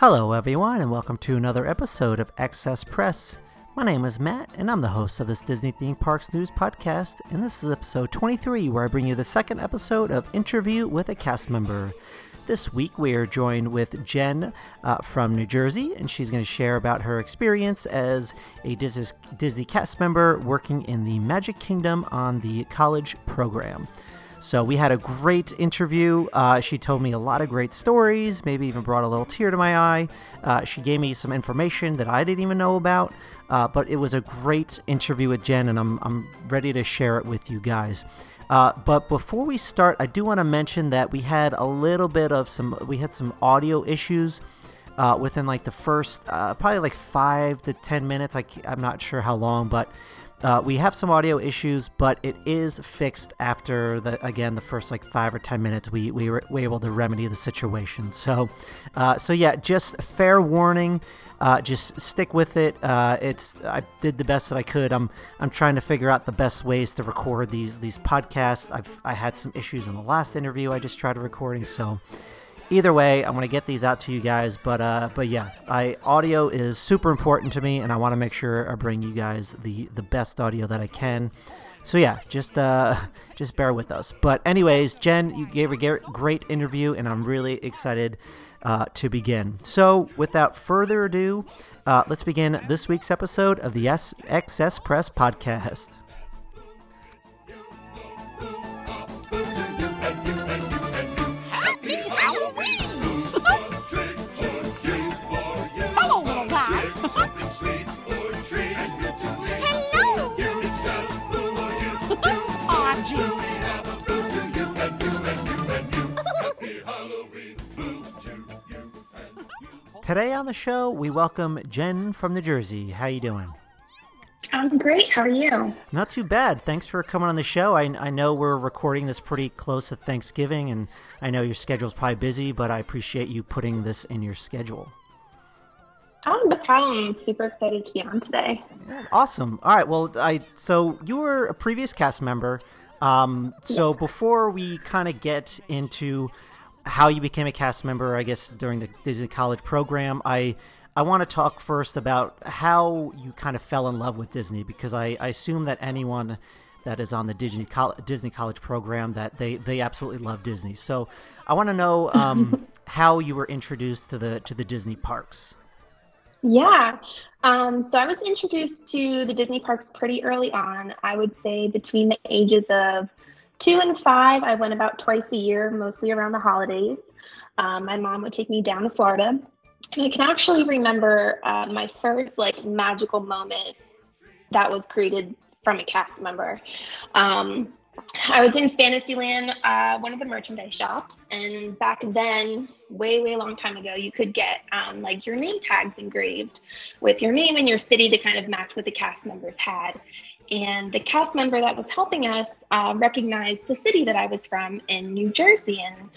Hello, everyone, and welcome to another episode of Excess Press. My name is Matt, and I'm the host of this Disney Theme Parks News podcast. And this is episode 23, where I bring you the second episode of Interview with a Cast Member. This week, we are joined with Jen uh, from New Jersey, and she's going to share about her experience as a Disney, Disney cast member working in the Magic Kingdom on the college program. So we had a great interview. Uh, she told me a lot of great stories, maybe even brought a little tear to my eye. Uh, she gave me some information that I didn't even know about. Uh, but it was a great interview with Jen, and I'm, I'm ready to share it with you guys. Uh, but before we start, I do want to mention that we had a little bit of some, we had some audio issues. Uh, within like the first uh, probably like five to ten minutes I, i'm not sure how long but uh, we have some audio issues, but it is fixed after the again the first like five or ten minutes. We we were, we were able to remedy the situation. So, uh, so yeah, just fair warning. Uh, just stick with it. Uh, it's I did the best that I could. I'm I'm trying to figure out the best ways to record these these podcasts. I've I had some issues in the last interview I just tried recording, so either way, I'm gonna get these out to you guys. But uh, but yeah, I audio is super important to me, and I want to make sure I bring you guys the the best audio that I can. So yeah, just uh, just bear with us. But anyways, Jen, you gave a great interview, and I'm really excited uh, to begin. So without further ado, uh, let's begin this week's episode of the S- XS Press podcast. Today on the show, we welcome Jen from New Jersey. How you doing? I'm great. How are you? Not too bad. Thanks for coming on the show. I, I know we're recording this pretty close to Thanksgiving, and I know your schedule's probably busy, but I appreciate you putting this in your schedule. Oh, no problem. Super excited to be on today. Awesome. All right. Well, I so you were a previous cast member. Um, so yeah. before we kind of get into how you became a cast member, I guess during the Disney College program. I I want to talk first about how you kind of fell in love with Disney because I, I assume that anyone that is on the Disney Disney College program that they they absolutely love Disney. So I want to know um, how you were introduced to the to the Disney parks. Yeah. Um, so I was introduced to the Disney parks pretty early on. I would say between the ages of two and five, I went about twice a year, mostly around the holidays. Um, my mom would take me down to Florida. And I can actually remember uh, my first like magical moment that was created from a cast member. Um, I was in Fantasyland, uh, one of the merchandise shops, and back then, way, way long time ago, you could get um, like your name tags engraved with your name and your city to kind of match what the cast members had. And the cast member that was helping us uh, recognized the city that I was from in New Jersey. And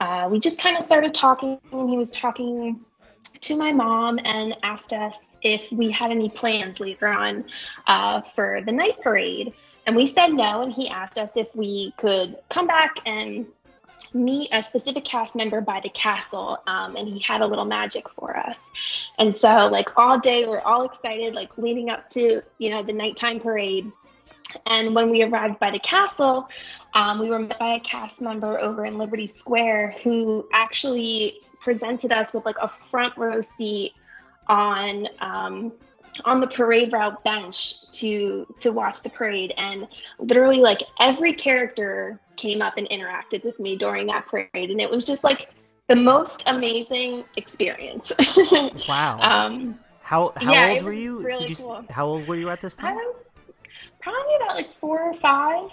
uh, we just kind of started talking. and He was talking to my mom and asked us if we had any plans later on uh, for the night parade. And we said no. And he asked us if we could come back and meet a specific cast member by the castle um, and he had a little magic for us. And so like all day we're all excited like leading up to you know the nighttime parade. And when we arrived by the castle um, we were met by a cast member over in liberty square who actually presented us with like a front row seat on um, on the parade route bench to to watch the parade. And literally like every character came up and interacted with me during that parade, and it was just like the most amazing experience. wow. Um, how how yeah, old were you? really you cool. how old were you at this time? probably about like four or five.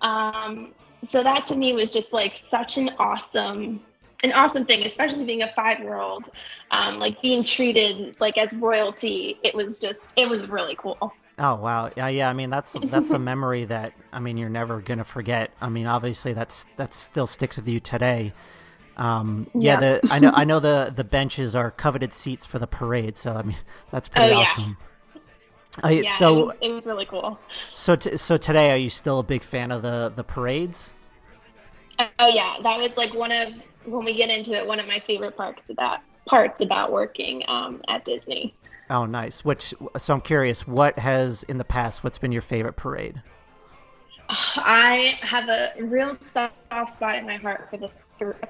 Um, so that to me was just like such an awesome, an awesome thing, especially being a five-year-old, um, like being treated like as royalty. It was just, it was really cool. Oh wow, yeah, yeah. I mean, that's that's a memory that I mean you're never gonna forget. I mean, obviously that's that still sticks with you today. Um, yeah, Yeah. the I know I know the the benches are coveted seats for the parade, so I mean that's pretty Oh, yeah. awesome. Uh, Yeah, so it was, it was really cool. so t- so today, are you still a big fan of the the parades? Oh yeah, that was like one of when we get into it, one of my favorite parts about parts about working um, at Disney. Oh, nice. Which so I'm curious, what has in the past? What's been your favorite parade? I have a real soft spot in my heart for the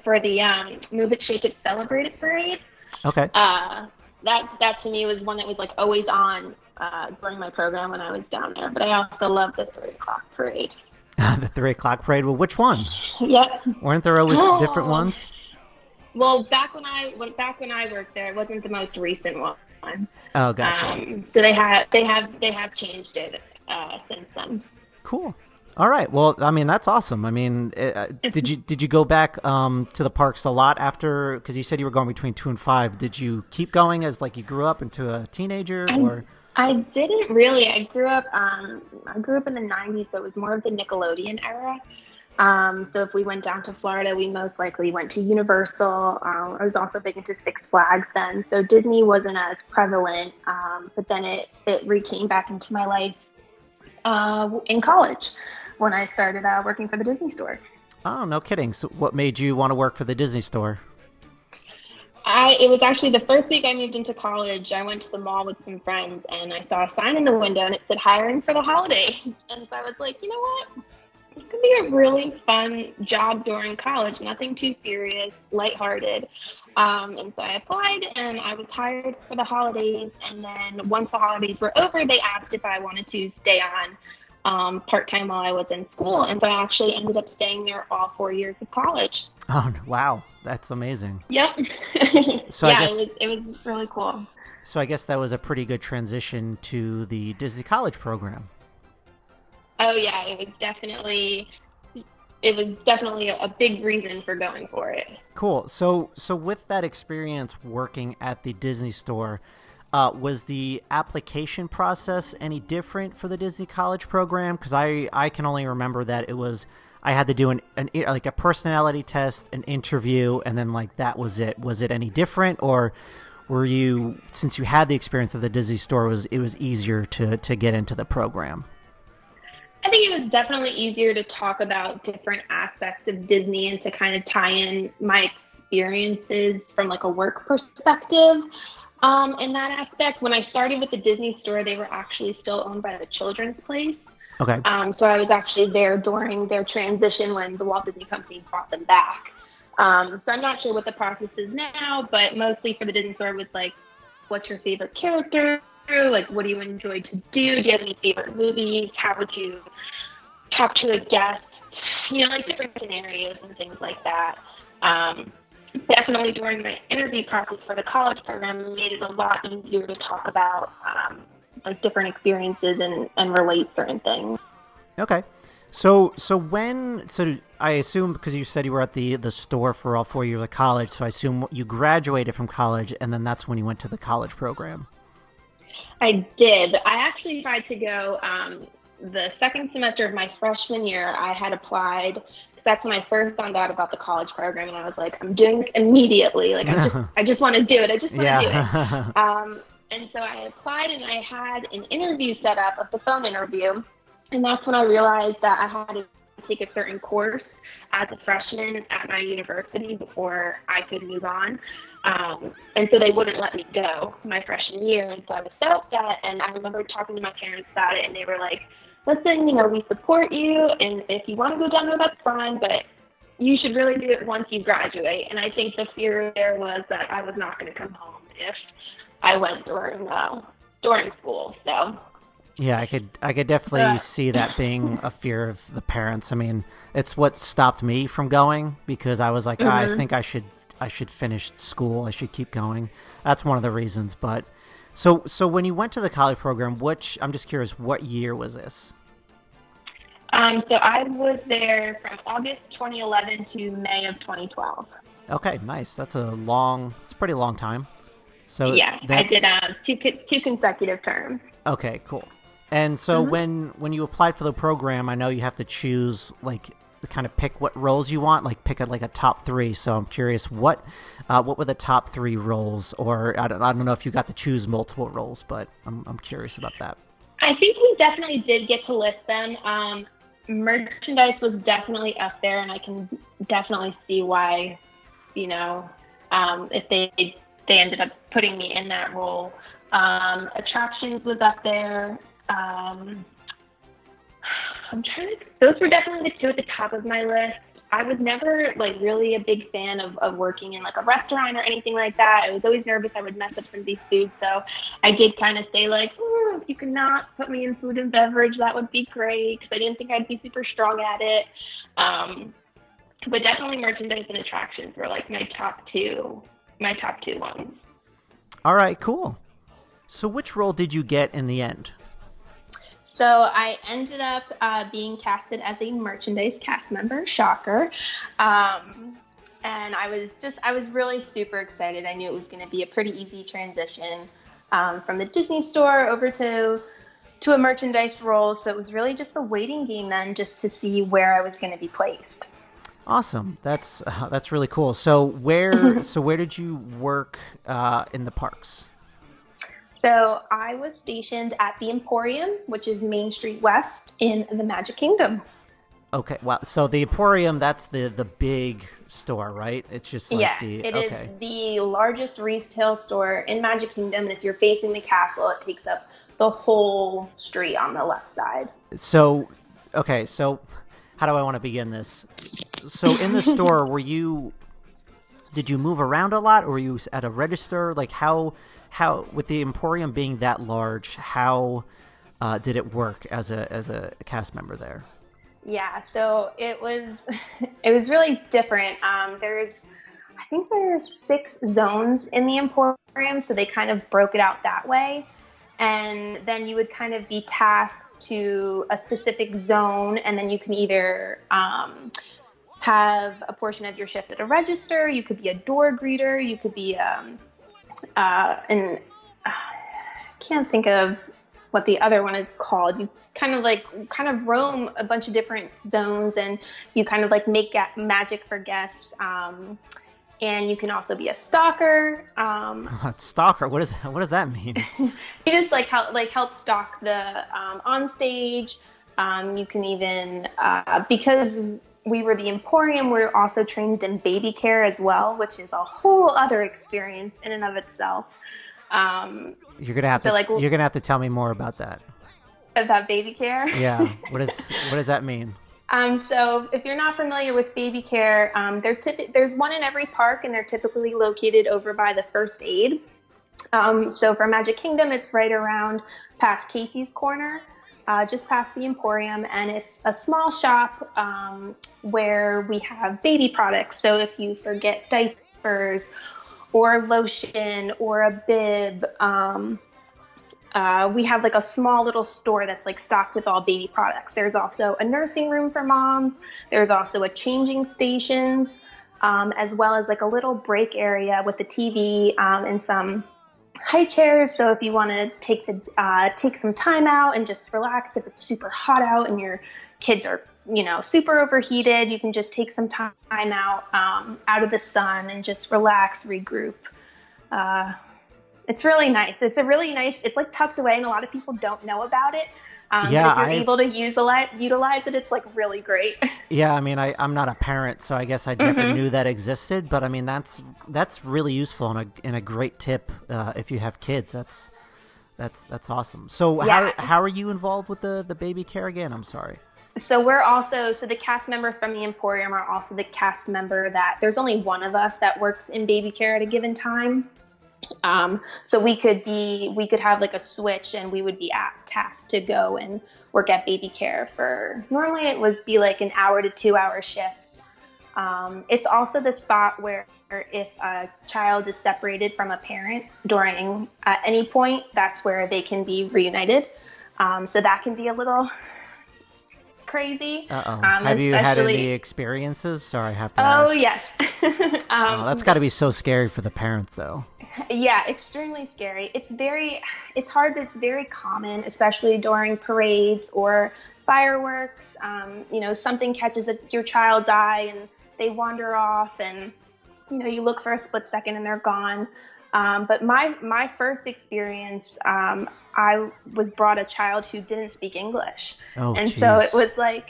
for the um, Move It, Shake It, Celebrate It parade. Okay. Uh, that that to me was one that was like always on uh, during my program when I was down there. But I also love the three o'clock parade. the three o'clock parade. Well, which one? Yep. Weren't there always different Oh. ones? Well, back when I when back when I worked there, it wasn't the most recent one. Oh, gotcha. Um, so they have they have they have changed it uh, since then. Cool. All right. Well, I mean, that's awesome. I mean, uh, did you did you go back um, to the parks a lot after? Because you said you were going between two and five. Did you keep going as like you grew up into a teenager, or I didn't really. I grew up. Um, I grew up in the '90s, so it was more of the Nickelodeon era. Um, so if we went down to Florida, we most likely went to Universal. Um, I was also big into Six Flags then, so Disney wasn't as prevalent. Um, but then it it re-came back into my life uh, in college when I started uh, working for the Disney Store. oh, no kidding. So, what made you want to work for the Disney Store? I it was actually the first week I moved into college. I went to the mall with some friends and I saw a sign in the window and it said hiring for the holiday. And so I was like, you know what? This could be a really fun job during college. Nothing too serious, lighthearted. Um, and so I applied and I was hired for the holidays. And then once the holidays were over, they asked if I wanted to stay on um, part time while I was in school. And so I actually ended up staying there all four years of college. Oh, wow, that's amazing. Yep. So I yeah, guess- it was it was really cool. So I guess that was a pretty good transition to the Disney College program. Oh yeah, it was definitely it was definitely a, big reason for going for it. Cool. So, so with that experience working at the Disney Store, uh, was the application process any different for the Disney College program? Because I I can only remember that it was I had to do an, an like a personality test, an interview, and then like that was it. Was it any different, or were you since you had the experience of the Disney Store was it was easier to to get into the program? I think it was definitely easier to talk about different aspects of Disney and to kind of tie in my experiences from like a work perspective. Um, in that aspect, when I started with the Disney store, they were actually still owned by the Children's Place. Okay. Um, so I was actually there during their transition when the Walt Disney Company brought them back. Um, so I'm not sure what the process is now, but mostly for the Disney store it was like, what's your favorite character? Like, what do you enjoy to do? Do you have any favorite movies? How would you talk to a guest? You know, like different scenarios and things like that. Um, definitely during my interview process for the college program, made it a lot easier to talk about um, like different experiences and, and relate certain things. Okay. So so when so I assume because you said you were at the the store for all four years of college, so I assume you graduated from college and then that's when you went to the college program. I did. I actually tried to go um, the second semester of my freshman year. I had applied. That's when I first found out about the college program, and I was like, "I'm doing this immediately. Like, I just, I just want to do it. I just want to do it." Um, and so I applied and I had an interview set up, of the phone interview. And that's when I realized that I had to take a certain course as a freshman at my university before I could move on. Um, and so they wouldn't let me go my freshman year. And so I was so upset. And I remember talking to my parents about it, and they were like, listen, you know, we support you. And if you want to go down there, that's fine. But you should really do it once you graduate. And I think the fear there was that I was not going to come home if I went during uh, during school. So Yeah, I could I could definitely see that being a fear of the parents. I mean, it's what stopped me from going because I was like, mm-hmm. I think I should I should finish school. I should keep going. That's one of the reasons. But so so when you went to the college program, which I'm just curious, what year was this? Um, so I was there from August 2011 to May of 2012. Okay, nice. That's a long. It's a pretty long time. So yeah, I did um, two two consecutive terms. Okay, cool. And so mm-hmm. when when you applied for the program, I know you have to choose like kind of pick what roles you want, like pick a, like a top three. So I'm curious what uh, what were the top three roles, or I don't, I don't know if you got to choose multiple roles, but I'm I'm curious about that. I think we definitely did get to list them. Um, merchandise was definitely up there, and I can definitely see why, you know, um, if they they ended up putting me in that role. Um, attractions was up there. Um, I'm trying to. Those were definitely the two at the top of my list. I was never like really a big fan of, of working in like a restaurant or anything like that. I was always nervous I would mess up somebody's food, so I did kind of say like, oh, if you could not put me in food and beverage, that would be great because I didn't think I'd be super strong at it. Um, but definitely merchandise and attractions were like my top two, my top two ones. All right, cool. So, which role did you get in the end? So I ended up uh, being casted as a merchandise cast member. Shocker. Um, and I was just, I was really super excited. I knew it was going to be a pretty easy transition um, from the Disney store over to to a merchandise role. So it was really just the waiting game then, just to see where I was going to be placed. Awesome. That's uh, that's really cool. So where so where did you work uh, in the parks? So I was stationed at the Emporium, which is Main Street West in the Magic Kingdom. Okay, well, so the Emporium, that's the the big store, right? It's just like yeah, the, it okay. is the largest retail store in Magic Kingdom, and if you're facing the castle, it takes up the whole street on the left side. So, okay, so how do I want to begin this? So in the store, were you did you move around a lot or were you at a register? Like how how with the Emporium being that large, how uh, did it work as a as a cast member there? Yeah, so it was it was really different. Um, there's I think there's six zones in the Emporium, so they kind of broke it out that way. And then you would kind of be tasked to a specific zone, and then you can either um, have a portion of your shift at a register. You could be a door greeter. You could be um, uh, and uh, I can't think of what the other one is called. You kind of like kind of roam a bunch of different zones, and you kind of like make magic for guests. Um, and you can also be a stalker. Um, stalker. What is what does that mean? you just like help like help stalk the um, on stage. Um, you can even uh, because we were the Emporium. We are also trained in baby care as well, which is a whole other experience in and of itself. Um, you're gonna have so to like, you're gonna have to tell me more about that. About baby care. yeah. What is what does that mean? Um, so if you're not familiar with baby care, um, typ- there's one in every park, and they're typically located over by the first aid. Um, so for Magic Kingdom, it's right around past Casey's Corner uh, just past the Emporium, and it's a small shop um, where we have baby products. So if you forget diapers or lotion or a bib, um, uh, we have like a small little store that's like stocked with all baby products. There's also a nursing room for moms. There's also a changing stations, um, as well as like a little break area with a TV um, and some high chairs. So if you want to take the uh, take some time out and just relax, if it's super hot out and your kids are you know super overheated, you can just take some time out um, out of the sun and just relax, regroup. Uh, it's really nice. It's a really nice. It's like tucked away, and a lot of people don't know about it. Um, yeah, if you're I've, able to use a lot, utilize it, it's like really great. Yeah, I mean, I, I'm not a parent, so I guess I mm-hmm. never knew that existed. But I mean, that's that's really useful and a and a great tip uh, if you have kids. That's that's that's awesome. So yeah. how how are you involved with the the baby care again? I'm sorry. So we're also so the cast members from the Emporium are also the cast member that there's only one of us that works in baby care at a given time. Um, so we could be we could have like a switch and we would be tasked to go and work at baby care for normally it would be like an hour to two hour shifts. Um, it's also the spot where if a child is separated from a parent during at any point, that's where they can be reunited. Um, so that can be a little crazy. Um, have you had any experiences? Sorry, I have to. Oh ask. yes. um, oh, that's got to be so scary for the parents, though. Yeah, extremely scary. It's very, it's hard, but it's very common, especially during parades or fireworks. Um, you know, something catches a, your child's eye and they wander off, and you know, you look for a split second and they're gone. Um, but my my first experience, um, I was brought a child who didn't speak English, oh, and geez. so it was like,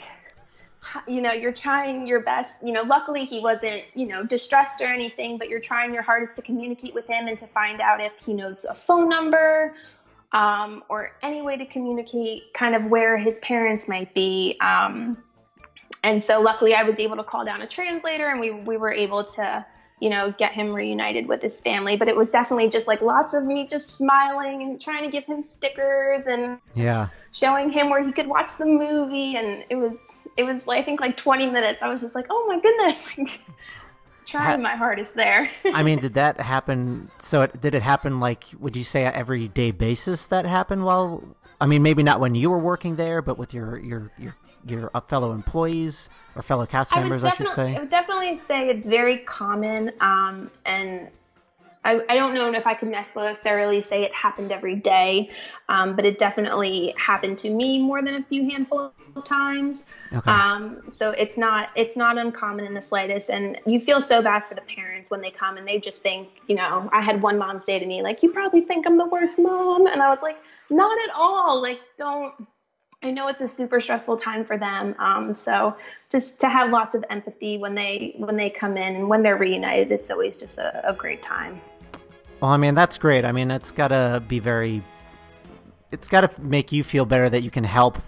you know, you're trying your best. You know, luckily he wasn't, you know, distressed or anything, but you're trying your hardest to communicate with him and to find out if he knows a phone number um, or any way to communicate, kind of where his parents might be. Um, and so luckily I was able to call down a translator and we we were able to you know, get him reunited with his family. But it was definitely just like lots of me just smiling and trying to give him stickers and yeah, showing him where he could watch the movie. And it was it was I think like 20 minutes. I was just like, oh my goodness. trying my hardest there. I mean, did that happen? So, it, did it happen like? Would you say on every day basis that happened while? I mean, maybe not when you were working there, but with your your your your uh, fellow employees or fellow cast members, I, I should say? I would definitely say it's very common, um, and I, I, don't know if I could necessarily say it happened every day, um, but it definitely happened to me more than a few handful of times. Okay. Um, so it's not it's not uncommon in the slightest, and you feel so bad for the parents when they come and they just think, you know, I had one mom say to me like, "You probably think I'm the worst mom," and I was like, "Not at all. Like, don't." I know it's a super stressful time for them. Um, so just to have lots of empathy when they when they come in and when they're reunited, it's always just a, a great time. Well, I mean that's great. I mean it's gotta be very. It's gotta make you feel better that you can help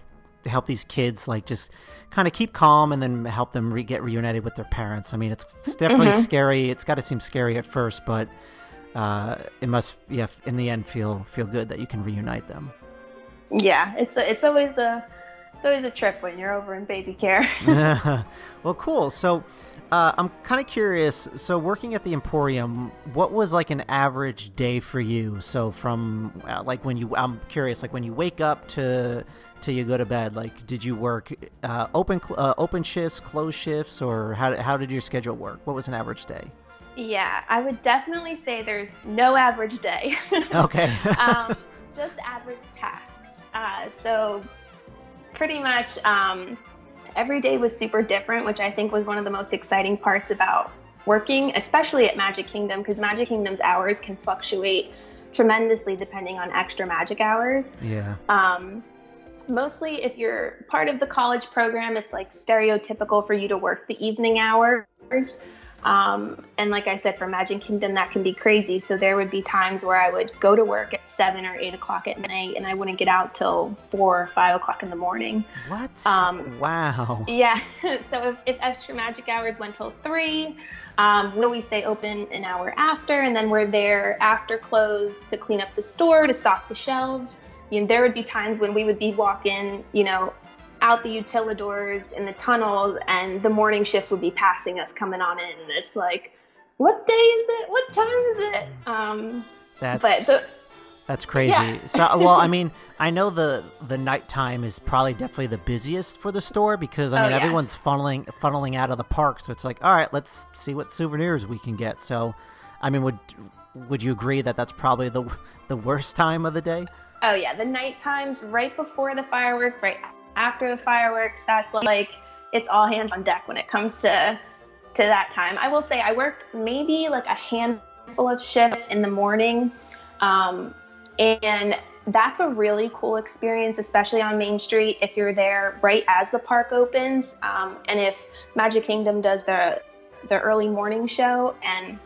help these kids like just kind of keep calm and then help them re- get reunited with their parents. I mean it's, it's definitely mm-hmm. scary. It's got to seem scary at first, but uh, it must yeah in the end feel feel good that you can reunite them. Yeah, it's a, it's always a it's always a trip when you're over in baby care. well, cool. So, uh, I'm kind of curious. So, working at the Emporium, what was like an average day for you? So, from uh, like when you, I'm curious, like when you wake up to till you go to bed. Like, did you work uh, open uh, open shifts, closed shifts, or how how did your schedule work? What was an average day? Yeah, I would definitely say there's no average day. okay. um, just average tasks. Uh, so pretty much um, every day was super different, which I think was one of the most exciting parts about working, especially at Magic Kingdom, because Magic Kingdom's hours can fluctuate tremendously depending on extra magic hours. Yeah. Um, mostly, if you're part of the college program, it's like stereotypical for you to work the evening hours. Um, and like I said, for Magic Kingdom, that can be crazy. So there would be times where I would go to work at seven or eight o'clock at night, and I wouldn't get out till four or five o'clock in the morning. What? Um, wow. Yeah. so if, if extra magic hours went till three, um, we stay open an hour after, and then we're there after close to clean up the store, to stock the shelves. You know, there would be times when we would be walking, you know, out the utilidors in the tunnels and the morning shift would be passing us coming on in. And it's like what day is it? What time is it? Um that's but the, that's crazy. yeah. so well i mean i know the the nighttime is probably definitely the busiest for the store because i mean oh, yes. everyone's funneling funneling out of the park so it's like all right let's see what souvenirs we can get. So i mean would would you agree that that's probably the the worst time of the day? Oh yeah. The night times right before the fireworks right after the fireworks, that's like it's all hands on deck when it comes to to that time. I will say I worked maybe like a handful of shifts in the morning, um, and that's a really cool experience, especially on Main Street if you're there right as the park opens, um, and if Magic Kingdom does the the early morning show, and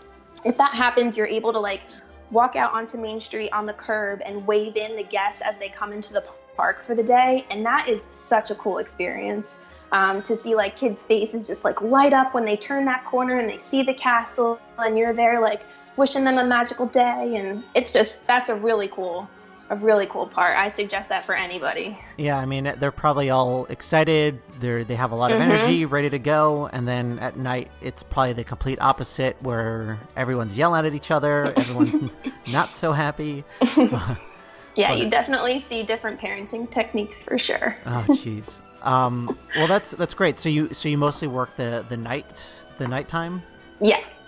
if that happens, you're able to like walk out onto Main Street on the curb and wave in the guests as they come into the park for the day, and that is such a cool experience. um, to see like kids' faces just like light up when they turn that corner and they see the castle, and you're there like wishing them a magical day, and it's just that's a really cool a really cool part. I suggest that for anybody. Yeah, I mean, they're probably all excited. They're they have a lot of mm-hmm. energy, ready to go, and then at night it's probably the complete opposite, where everyone's yelling at each other, everyone's not so happy. yeah, but, you definitely see different parenting techniques for sure. oh, jeez. Um, well, that's that's great. So you so you mostly work the the night the nighttime. Yes.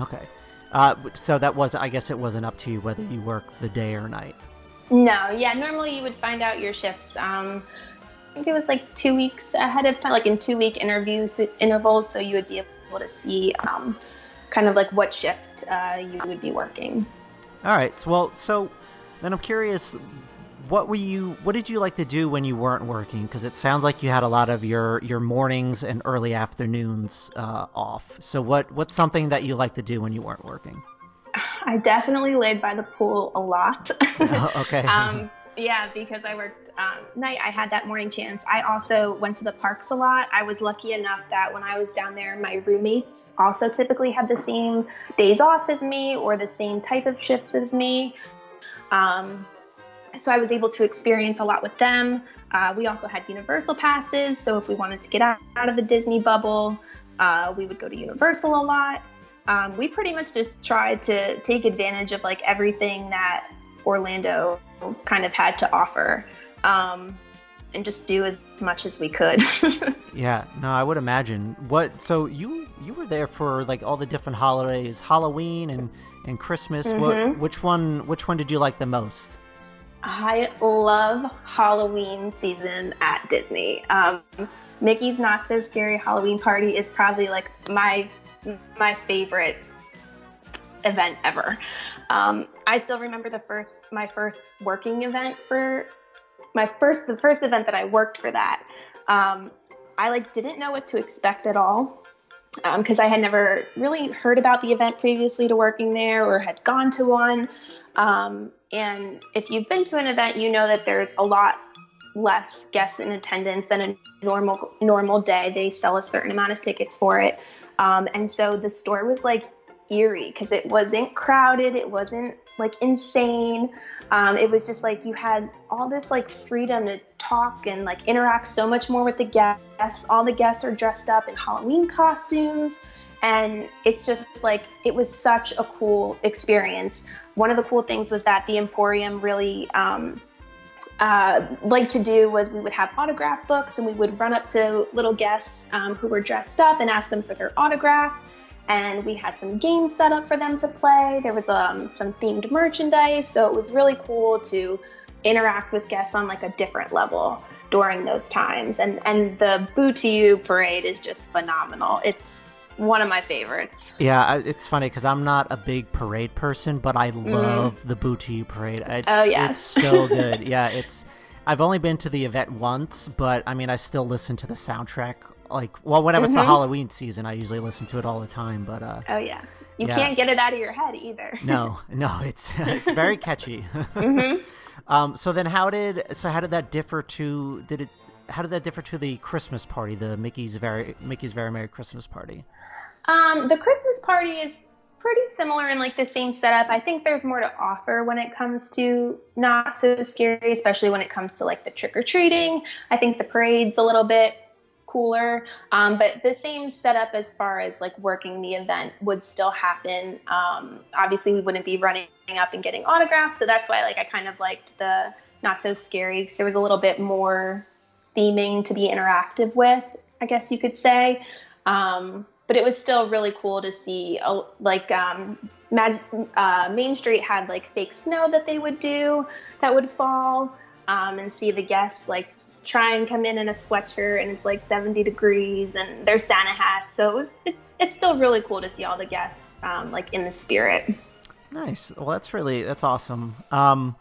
Okay. Uh, so that was I guess it wasn't up to you whether you work the day or night. No, yeah. Normally you would find out your shifts. Um, I think it was like two weeks ahead of time, like in two week interviews intervals, so you would be able to see um, kind of like what shift uh, you would be working. All right. Well, so then I'm curious, what were you? What did you like to do when you weren't working? Because it sounds like you had a lot of your your mornings and early afternoons uh, off. So what what's something that you like to do when you weren't working? I definitely laid by the pool a lot. oh, okay. um, yeah, because I worked um, night, I had that morning chance. I also went to the parks a lot. I was lucky enough that when I was down there, my roommates also typically had the same days off as me or the same type of shifts as me. Um, so I was able to experience a lot with them. Uh, we also had Universal passes, so if we wanted to get out, of the Disney bubble, uh, we would go to Universal a lot um, we pretty much just tried to take advantage of like everything that Orlando kind of had to offer. Um, and just do as much as we could. yeah, no, I would imagine. What? So you you were there for like all the different holidays, Halloween and and Christmas. Mm-hmm. What? Which one? Which one did you like the most? I love Halloween season at Disney. Um, Mickey's Not So Scary Halloween Party is probably like my my favorite event ever. Um, I still remember the first my first working event for my first the first event that I worked for that. Um, I like didn't know what to expect at all because um, I had never really heard about the event previously to working there or had gone to one. Um, and if you've been to an event, you know that there's a lot less guests in attendance than a normal normal day. They sell a certain amount of tickets for it. Um, and so the store was like eerie because it wasn't crowded, it wasn't like insane. Um, it was just like you had all this like freedom to talk and like interact so much more with the guests. All the guests are dressed up in Halloween costumes. And it's just like, it was such a cool experience. One of the cool things was that the Emporium really um, uh, like to do was we would have autograph books and we would run up to little guests um, who were dressed up and ask them for their autograph. And we had some games set up for them to play. There was um, some themed merchandise, so it was really cool to interact with guests on like a different level during those times. And and the Boo to You parade is just phenomenal. It's one of my favorites. Yeah, it's funny because I'm not a big parade person, but I mm-hmm. love mm. the Boo to You parade. It's, oh yeah, it's so good. yeah, it's. I've only been to the event once, but I mean, I still listen to the soundtrack. Like, well, whenever mm-hmm. it's the mm-hmm. Halloween season, I usually listen to it all the time. But uh, oh yeah, you yeah. can't get it out of your head either. no, no, it's it's very catchy. mm-hmm. um, so then, how did so how did that differ to did it? How did that differ to the Christmas party, the Mickey's very Mickey's Very Merry Christmas Party? Um, the Christmas party is pretty similar in like the same setup. I think there's more to offer when it comes to not so scary, especially when it comes to like the trick or treating. I think the parade's a little bit cooler, um, but the same setup as far as like working the event would still happen. Um, obviously, we wouldn't be running up and getting autographs, so that's why like I kind of liked the not so scary because there was a little bit more theming to be interactive with, I guess you could say. Um, but it was still really cool to see uh, like um, Mag- uh, Main Street had like fake snow that they would do that would fall um, and see the guests like try and come in in a sweatshirt and it's like 70 degrees and their Santa hats. So it was it's it's still really cool to see all the guests um, like in the spirit. Nice. Well, that's really that's awesome. Um,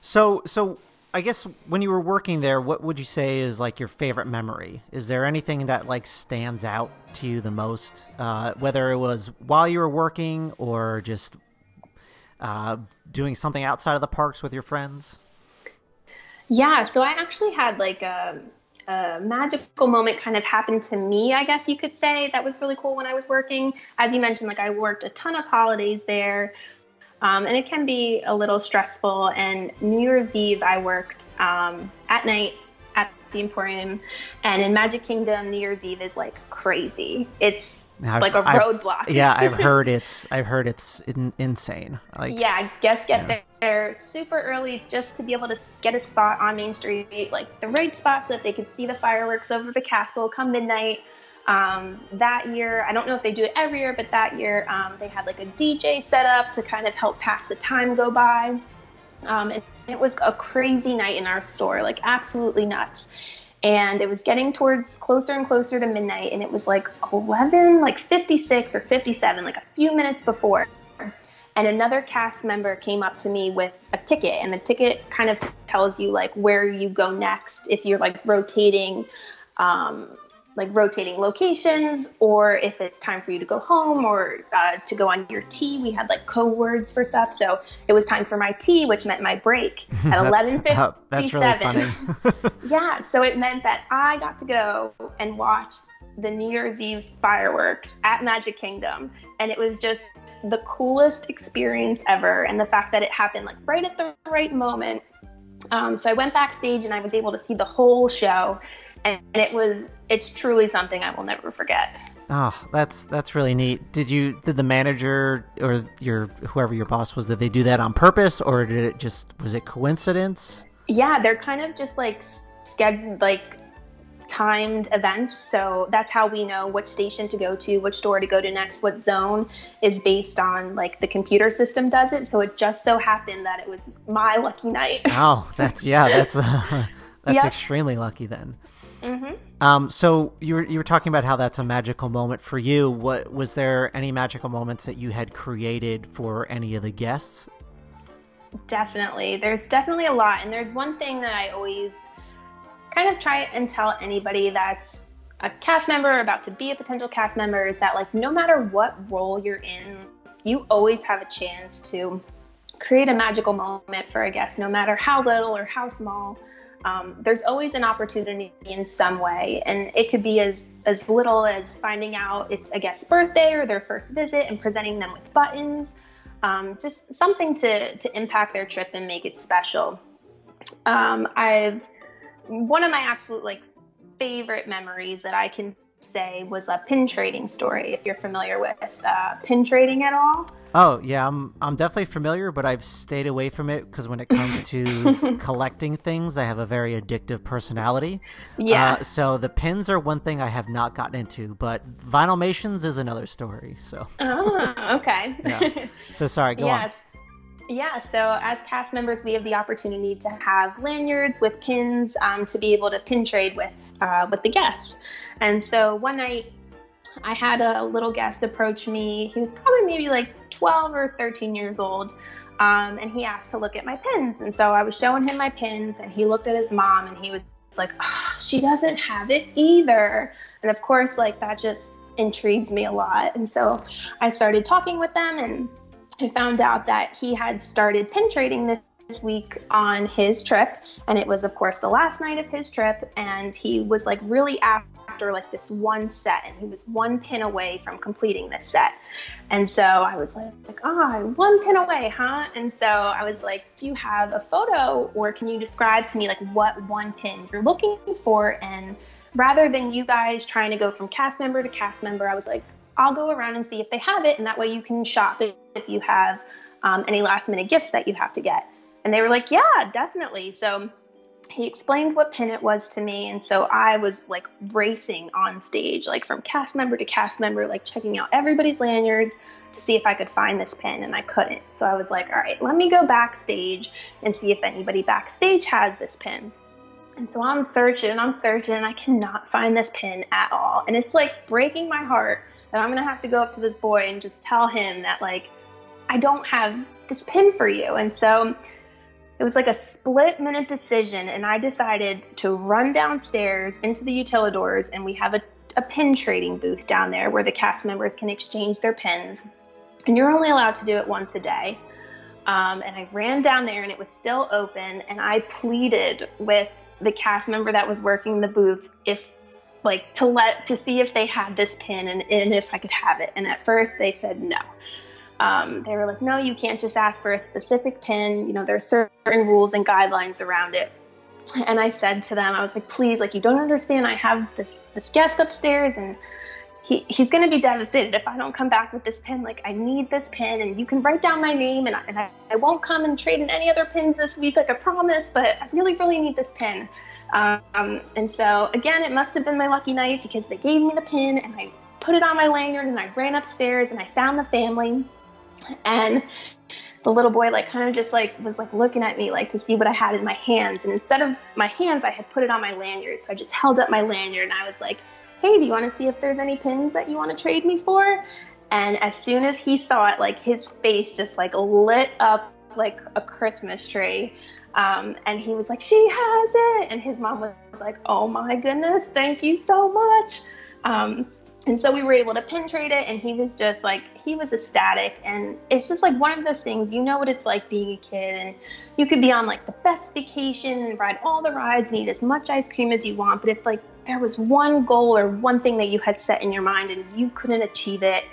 so so I guess when you were working there, what would you say is like your favorite memory? Is there anything that like stands out to you the most, uh, whether it was while you were working or just uh, doing something outside of the parks with your friends? Yeah, so I actually had like a, a magical moment kind of happened to me, I guess you could say. That was really cool when I was working. As you mentioned, like I worked a ton of holidays there. Um, and it can be a little stressful. And New Year's Eve, I worked um, at night at the Emporium, and in Magic Kingdom, New Year's Eve is like crazy. It's now, like a roadblock. yeah, I've heard it's I've heard it's in, insane. Like yeah, guests get yeah. there super early just to be able to get a spot on Main Street, like the right spot, so that they could see the fireworks over the castle come midnight. Um, that year, I don't know if they do it every year, but that year um, they had like a DJ set up to kind of help pass the time go by. Um, and it was a crazy night in our store, like absolutely nuts. And it was getting towards closer and closer to midnight, and it was like 11, like 56 or 57, like a few minutes before. And another cast member came up to me with a ticket, and the ticket kind of tells you like where you go next if you're like rotating um, like rotating locations or if it's time for you to go home or uh, to go on your tea. We had like code words for stuff. So it was time for my tea which meant my break at 11.57 that's really funny. Yeah so it meant that i got to go and watch the new year's eve fireworks at magic kingdom. And it was just the coolest experience ever. And the fact that it happened like right at the right moment. Um, so i went backstage and i was able to see the whole show and it was it's truly something I will never forget. Oh, that's that's really neat. Did you did the manager or your whoever your boss was did they do that on purpose or did it just was it coincidence? Yeah, they're kind of just like scheduled like timed events. So that's how we know which station to go to, which door to go to next, what zone is based on like the computer system does it. So it just so happened that it was my lucky night. oh, that's yeah, that's uh, that's yep. extremely lucky then. Mm-hmm. Um, so you were you were talking about how that's a magical moment for you. What was there any magical moments that you had created for any of the guests? Definitely, there's definitely a lot, and there's one thing that I always kind of try and tell anybody that's a cast member about to be a potential cast member is that like no matter what role you're in, you always have a chance to create a magical moment for a guest, no matter how little or how small um, there's always an opportunity in some way and it could be as as little as finding out it's a guest's birthday or their first visit and presenting them with buttons. Um, just something to to impact their trip and make it special. Um, i've one of my absolute like favorite memories that i can say was a pin trading story if you're familiar with uh, pin trading at all Oh yeah, I'm I'm definitely familiar, but I've stayed away from it because when it comes to collecting things, I have a very addictive personality. Yeah. Uh, so the pins are one thing I have not gotten into, but Vinylmations is another story. So. Oh, okay. yeah. So sorry. Go yes. on. Yeah, so as cast members, we have the opportunity to have lanyards with pins um, to be able to pin trade with uh, with the guests. And so one night, I had a little guest approach me. He was probably maybe like 12 or 13 years old. Um, and he asked to look at my pins. And so I was showing him my pins, and he looked at his mom and he was like, oh, she doesn't have it either. And of course, like that just intrigues me a lot. And so I started talking with them, and I found out that he had started pin trading this week on his trip and it was of course the last night of his trip and he was like really after like this one set and he was one pin away from completing this set. And so I was like, like, oh, one pin away, huh? And so I was like, do you have a photo or can you describe to me like what one pin you're looking for? And rather than you guys trying to go from cast member to cast member, I was like, I'll go around and see if they have it. And that way you can shop if you have um, any last minute gifts that you have to get. And they were like, yeah, definitely. So he explained what pin it was to me and so i was like racing on stage like from cast member to cast member like checking out everybody's lanyards to see if i could find this pin and i couldn't so i was like all right let me go backstage and see if anybody backstage has this pin and so i'm searching i'm searching i cannot find this pin at all and it's like breaking my heart that i'm gonna have to go up to this boy and just tell him that like i don't have this pin for you and so it was like a split minute decision, and I decided to run downstairs into the utilidors, and we have a, a pin trading booth down there where the cast members can exchange their pins. And you're only allowed to do it once a day. Um, and I ran down there, and it was still open, and I pleaded with the cast member that was working the booth if like to let to see if they had this pin and, and if I could have it. And at first they said no. Um, they were like, no, you can't just ask for a specific pin. You know, there's certain rules and guidelines around it. And I said to them, I was like, please, like, you don't understand. I have this this guest upstairs, and he, he's going to be devastated if I don't come back with this pin. Like, I need this pin, and you can write down my name, and, I, and I, I won't come and trade in any other pins this week, like I promise, but I really, really need this pin. Um, and so, again, it must have been my lucky night because they gave me the pin, and I put it on my lanyard, and I ran upstairs, and I found the family. And the little boy like kind of just like was like looking at me like to see what I had in my hands. And instead of my hands, I had put it on my lanyard. So I just held up my lanyard and I was like, hey, do you want to see if there's any pins that you want to trade me for? And as soon as he saw it, like his face just like lit up like a Christmas tree. Um, and he was like, she has it. And his mom was like, oh my goodness, thank you so much. Um, and so we were able to pin trade it, and he was just like, he was ecstatic. And it's just like one of those things, you know what it's like being a kid, and you could be on like the best vacation and ride all the rides and eat as much ice cream as you want. But if like there was one goal or one thing that you had set in your mind and you couldn't achieve it,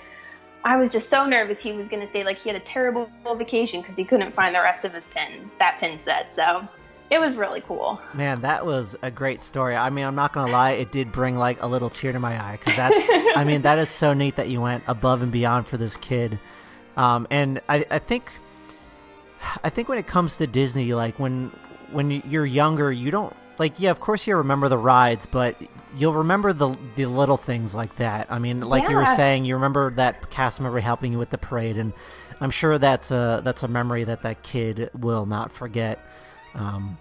I was just so nervous he was going to say like he had a terrible vacation because he couldn't find the rest of his pin, that pin set. So it was really cool. Man, that was a great story. I mean, I'm not gonna lie, it did bring like a little tear to my eye because that's. I mean, that is so neat that you went above and beyond for this kid, um, and I, I think, I think when it comes to Disney, like when when you're younger, you don't like. Yeah, of course you remember the rides, but you'll remember the the little things like that. I mean, like yeah. you were saying, you remember that cast member helping you with the parade, and I'm sure that's a that's a memory that that kid will not forget. Um,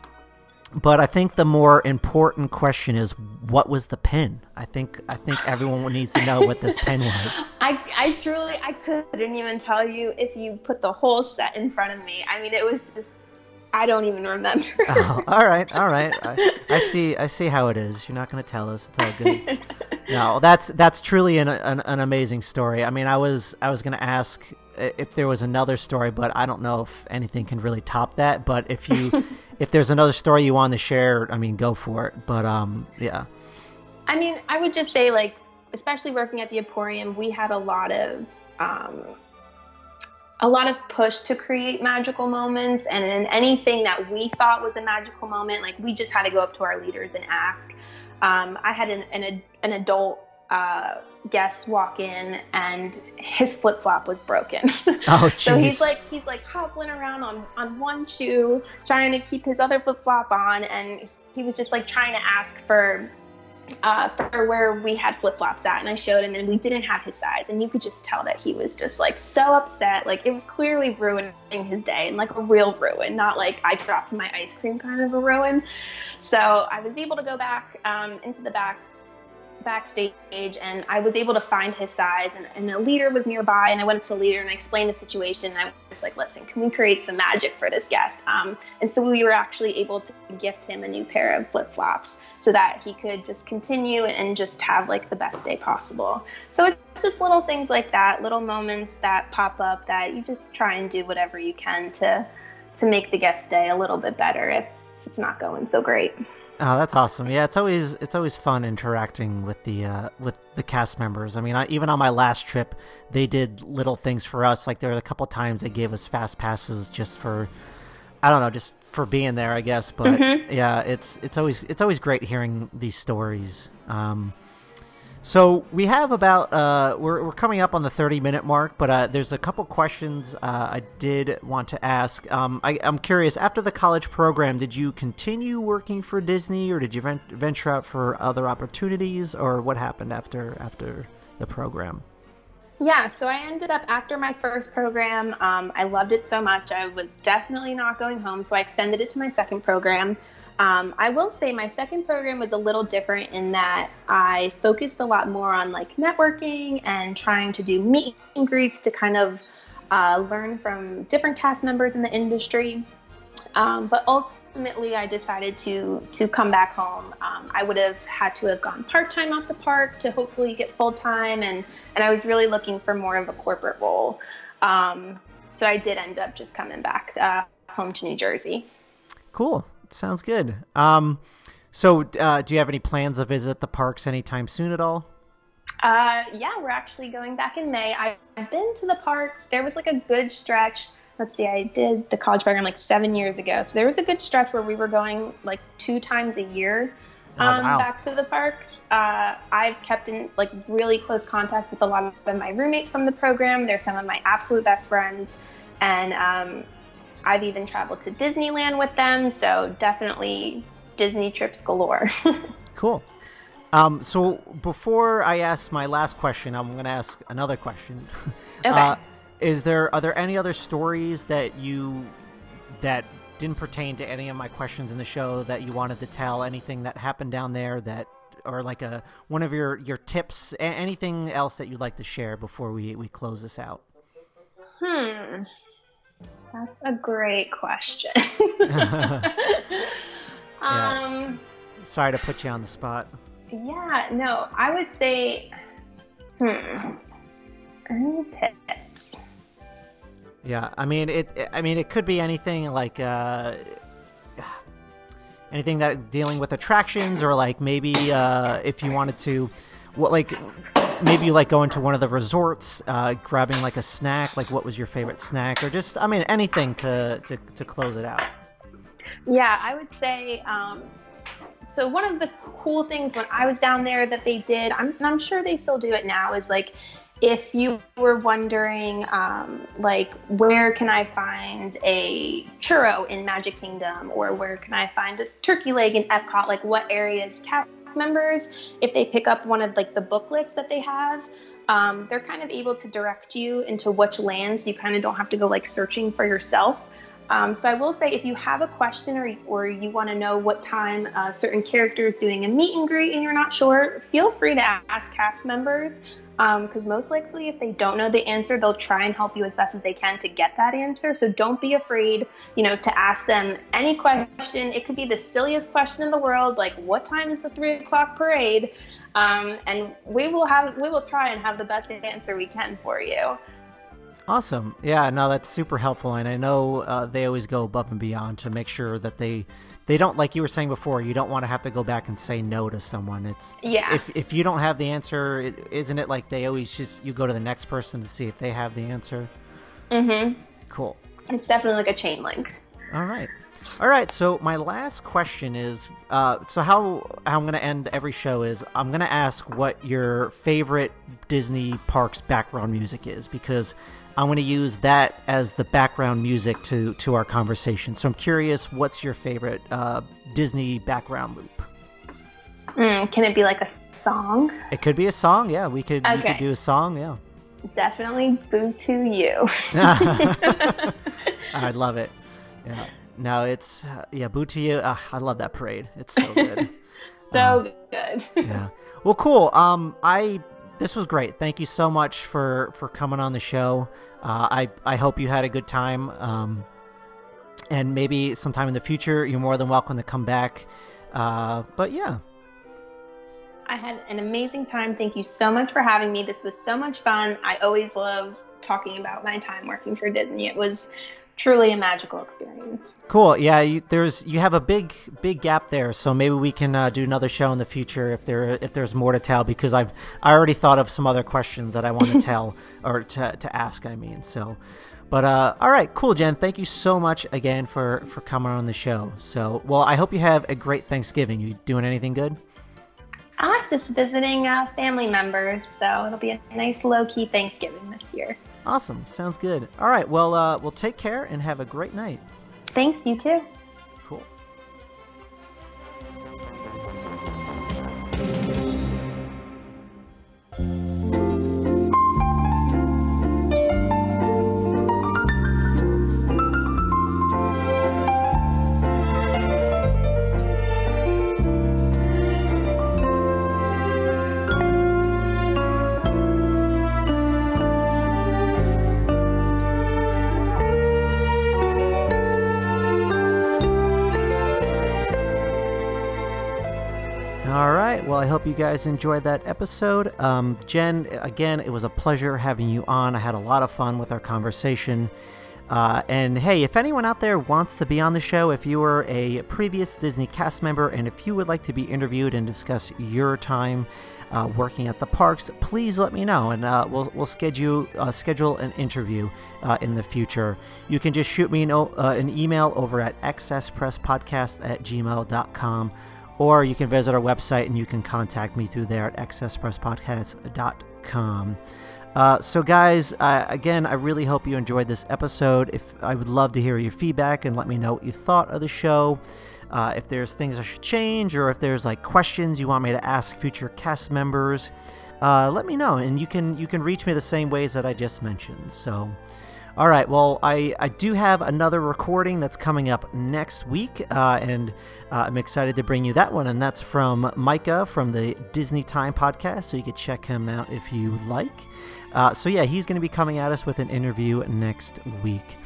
but I think the more important question is what was the pin? I think I think everyone needs to know what this pin was. I, I truly I couldn't even tell you if you put the whole set in front of me. I mean, it was just I don't even remember. oh, all right, all right. I, I, see. I see how it is. You're not going to tell us. It's all good. no, that's that's truly an, an, an amazing story. I mean, I was I was going to ask if there was another story, but I don't know if anything can really top that. But if you if there's another story you want to share, I mean, go for it. But um, yeah. I mean, I would just say like, especially working at the Emporium, we had a lot of um, a lot of push to create magical moments and in anything that we thought was a magical moment like we just had to go up to our leaders and ask um, i had an, an, an adult uh, guest walk in and his flip flop was broken. Oh, so he's like he's like hobbling around on on one shoe, trying to keep his other flip flop on, and he was just like trying to ask for uh, for where we had flip flops at, and I showed him, and we didn't have his size, and you could just tell that he was just like so upset, like it was clearly ruining his day, and like a real ruin, not like I dropped my ice cream kind of a ruin. So I was able to go back um, into the back backstage and I was able to find his size and, and a leader was nearby and I went up to the leader and I explained the situation and I was like, listen, can we create some magic for this guest? Um, and so we were actually able to gift him a new pair of flip flops so that he could just continue and just have like the best day possible. So it's just little things like that, little moments that pop up that you just try and do whatever you can to to make the guest day a little bit better if it's not going so great. Oh, that's awesome! Yeah, it's always it's always fun interacting with the uh, with the cast members. I mean, I, even on my last trip, they did little things for us. Like there were a couple times they gave us fast passes just for, I don't know, just for being there, I guess. But mm-hmm. yeah, it's it's always it's always great hearing these stories. Um, so we have about uh, we're we're coming up on the thirty minute mark, but uh, there's a couple questions uh, I did want to ask. Um, I, am curious. After the college program, did you continue working for Disney, or did you vent- venture out for other opportunities, or what happened after after the program? Yeah, so I ended up after my first program. Um, I loved it so much. I was definitely not going home, so I extended it to my second program. Um, I will say my second program was a little different in that I focused a lot more on like networking and trying to do meet and greets to kind of uh, learn from different cast members in the industry. Um, but ultimately, I decided to to come back home. Um, I would have had to have gone part time off the park to hopefully get full time, and and I was really looking for more of a corporate role. Um, so I did end up just coming back uh, home to New Jersey. Cool sounds good. Um, So, uh, do you have any plans to visit the parks anytime soon at all? Uh, yeah, we're actually going back in May. I've been to the parks. There was like a good stretch. Let's see, I did the college program like seven years ago. So there was a good stretch where we were going like two times a year Oh, um, wow. back to the parks. Uh, I've kept in like really close contact with a lot of my roommates from the program. They're some of my absolute best friends. And um, I've even traveled to Disneyland with them. So definitely Disney trips galore. Cool. Um, so before I ask my last question, I'm going to ask another question. Okay. Uh, is there are there any other stories that you that didn't pertain to any of my questions in the show that you wanted to tell? Anything that happened down there that or like a one of your your tips? Anything else that you'd like to share before we we close this out? Hmm. That's a great question. um, Sorry to put you on the spot. yeah, no, I would say, hmm, any tips? Yeah, I mean it. I mean it could be anything like uh, anything that dealing with attractions, or like maybe uh, if you wanted to, what like maybe like going to one of the resorts, uh, grabbing like a snack. Like what was your favorite snack, or just I mean anything to to to close it out. Yeah, I would say. Um, so one of the cool things when I was down there that they did, I'm, and I'm sure they still do it now, is like if you were wondering, um, like where can I find a churro in Magic Kingdom, or where can I find a turkey leg in Epcot? Like what areas members, if they pick up one of like the booklets that they have. Um, they're kind of able to direct you into which lands you kind of don't have to go like searching for yourself. Um, so I will say, if you have a question or, or you want to know what time a certain character is doing a meet and greet and you're not sure, feel free to ask cast members because most likely, if they don't know the answer, they'll try and help you as best as they can to get that answer. So don't be afraid, you know, to ask them any question. It could be the silliest question in the world, like what time is the three o'clock parade, um, and we will have we will try and have the best answer we can for you. Awesome. Yeah, no, that's super helpful, and I know uh, they always go above and beyond to make sure that they they don't like you were saying before. You don't want to have to go back and say no to someone. It's Yeah. If if you don't have the answer, isn't it like they always just you go to the next person to see if they have the answer? Mm-hmm. Cool. It's definitely like a chain link. All right. All right. So my last question is, uh, so how how I'm going to end every show is I'm going to ask what your favorite Disney parks background music is because I'm going to use that as the background music to to our conversation. So I'm curious, what's your favorite uh, Disney background loop? Mm, can it be like a song? It could be a song. Yeah, we could we could do a song. Yeah. Definitely Boo to You. I love it. Yeah. No, it's uh, yeah, you. Uh, I love that parade. It's so good. so good. yeah. Well, cool. Um, I this was great. Thank you so much for for coming on the show. Uh, I I hope you had a good time. Um, and maybe sometime in the future, you're more than welcome to come back. Uh, but yeah, I had an amazing time. Thank you so much for having me. This was so much fun. I always love talking about my time working for Disney. It was truly a magical experience. cool. Yeah, you, there's you have a big big gap there, so maybe we can uh, do another show in the future if there if there's more to tell because I've I already thought of some other questions that I want to tell or to to ask. I mean, so. But uh, all right, cool, Jen. Thank you so much again for for coming on the show. So, well, I hope you have a great Thanksgiving. You doing anything good? Ah, just visiting uh, family members, so it'll be a nice low key Thanksgiving this year. Awesome. Sounds good. All right. Well, uh, well, take care and have a great night. Thanks, you too. Hope you guys enjoyed that episode. Um, Jen, again, it was a pleasure having you on. I had a lot of fun with our conversation. Uh, and hey, if anyone out there wants to be on the show, if you were a previous Disney cast member and if you would like to be interviewed and discuss your time uh, working at the parks, please let me know, and uh, we'll we'll schedule uh, schedule an interview uh, in the future. You can just shoot me an, uh, an email over at excesspresspodcast at gmail.com, or you can visit our website and you can contact me through there at excesspresspodcast.com. Uh, so, guys, uh, again, I really hope you enjoyed this episode. If I would love to hear your feedback and let me know what you thought of the show. Uh, if there's things I should change or if there's like questions you want me to ask future cast members, uh, let me know. And you can you can reach me the same ways that I just mentioned. So, all right. Well, I I do have another recording that's coming up next week, uh, and uh, I'm excited to bring you that one. And that's from Micah from the Disney Time podcast. So you can check him out if you like. Uh, so yeah, he's going to be coming at us with an interview next week.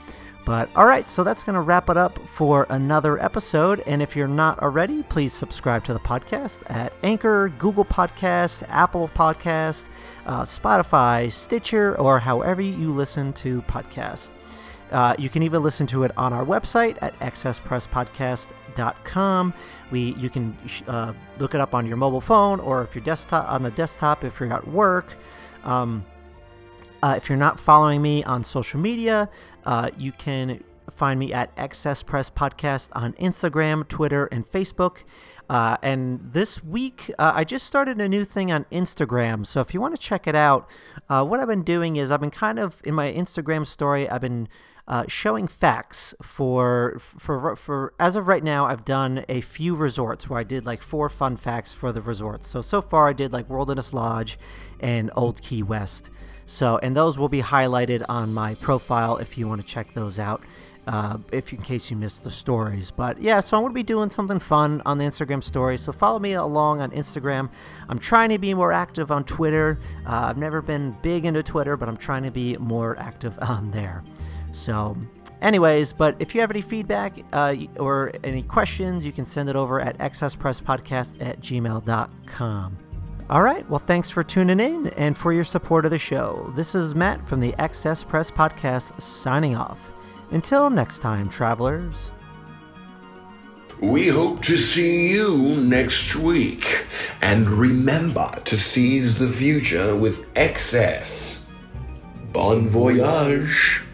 But all right, so that's going to wrap it up for another episode. And if you're not already, please subscribe to the podcast at Anchor, Google Podcasts, Apple Podcasts, uh, Spotify, Stitcher, or however you listen to podcasts. Uh, you can even listen to it on our website at excesspresspodcast.com. We you can uh, look it up on your mobile phone or if you're desktop on the desktop if you're at work. Um, uh, if you're not following me on social media, uh, you can find me at Excess Press Podcast on Instagram, Twitter, and Facebook. Uh, and this week, uh, I just started a new thing on Instagram. So if you want to check it out, uh, what I've been doing is I've been kind of in my Instagram story, I've been uh, showing facts for for for as of right now I've done a few resorts where I did like four fun facts for the resorts. So so far I did like Wilderness Lodge and Old Key West. So, and those will be highlighted on my profile if you want to check those out. Uh, if in case you missed the stories. But yeah, so I'm going to be doing something fun on the Instagram stories. So follow me along on Instagram. I'm trying to be more active on Twitter. Uh, I've never been big into Twitter, but I'm trying to be more active on there. So, anyways, but if you have any feedback uh, or any questions, you can send it over at excesspresspodcast at gmail.com. All right. Well, thanks for tuning in and for your support of the show. This is Matt from the Excess Press Podcast signing off. Until next time, travelers. We hope to see you next week. And remember to seize the future with excess. Bon voyage.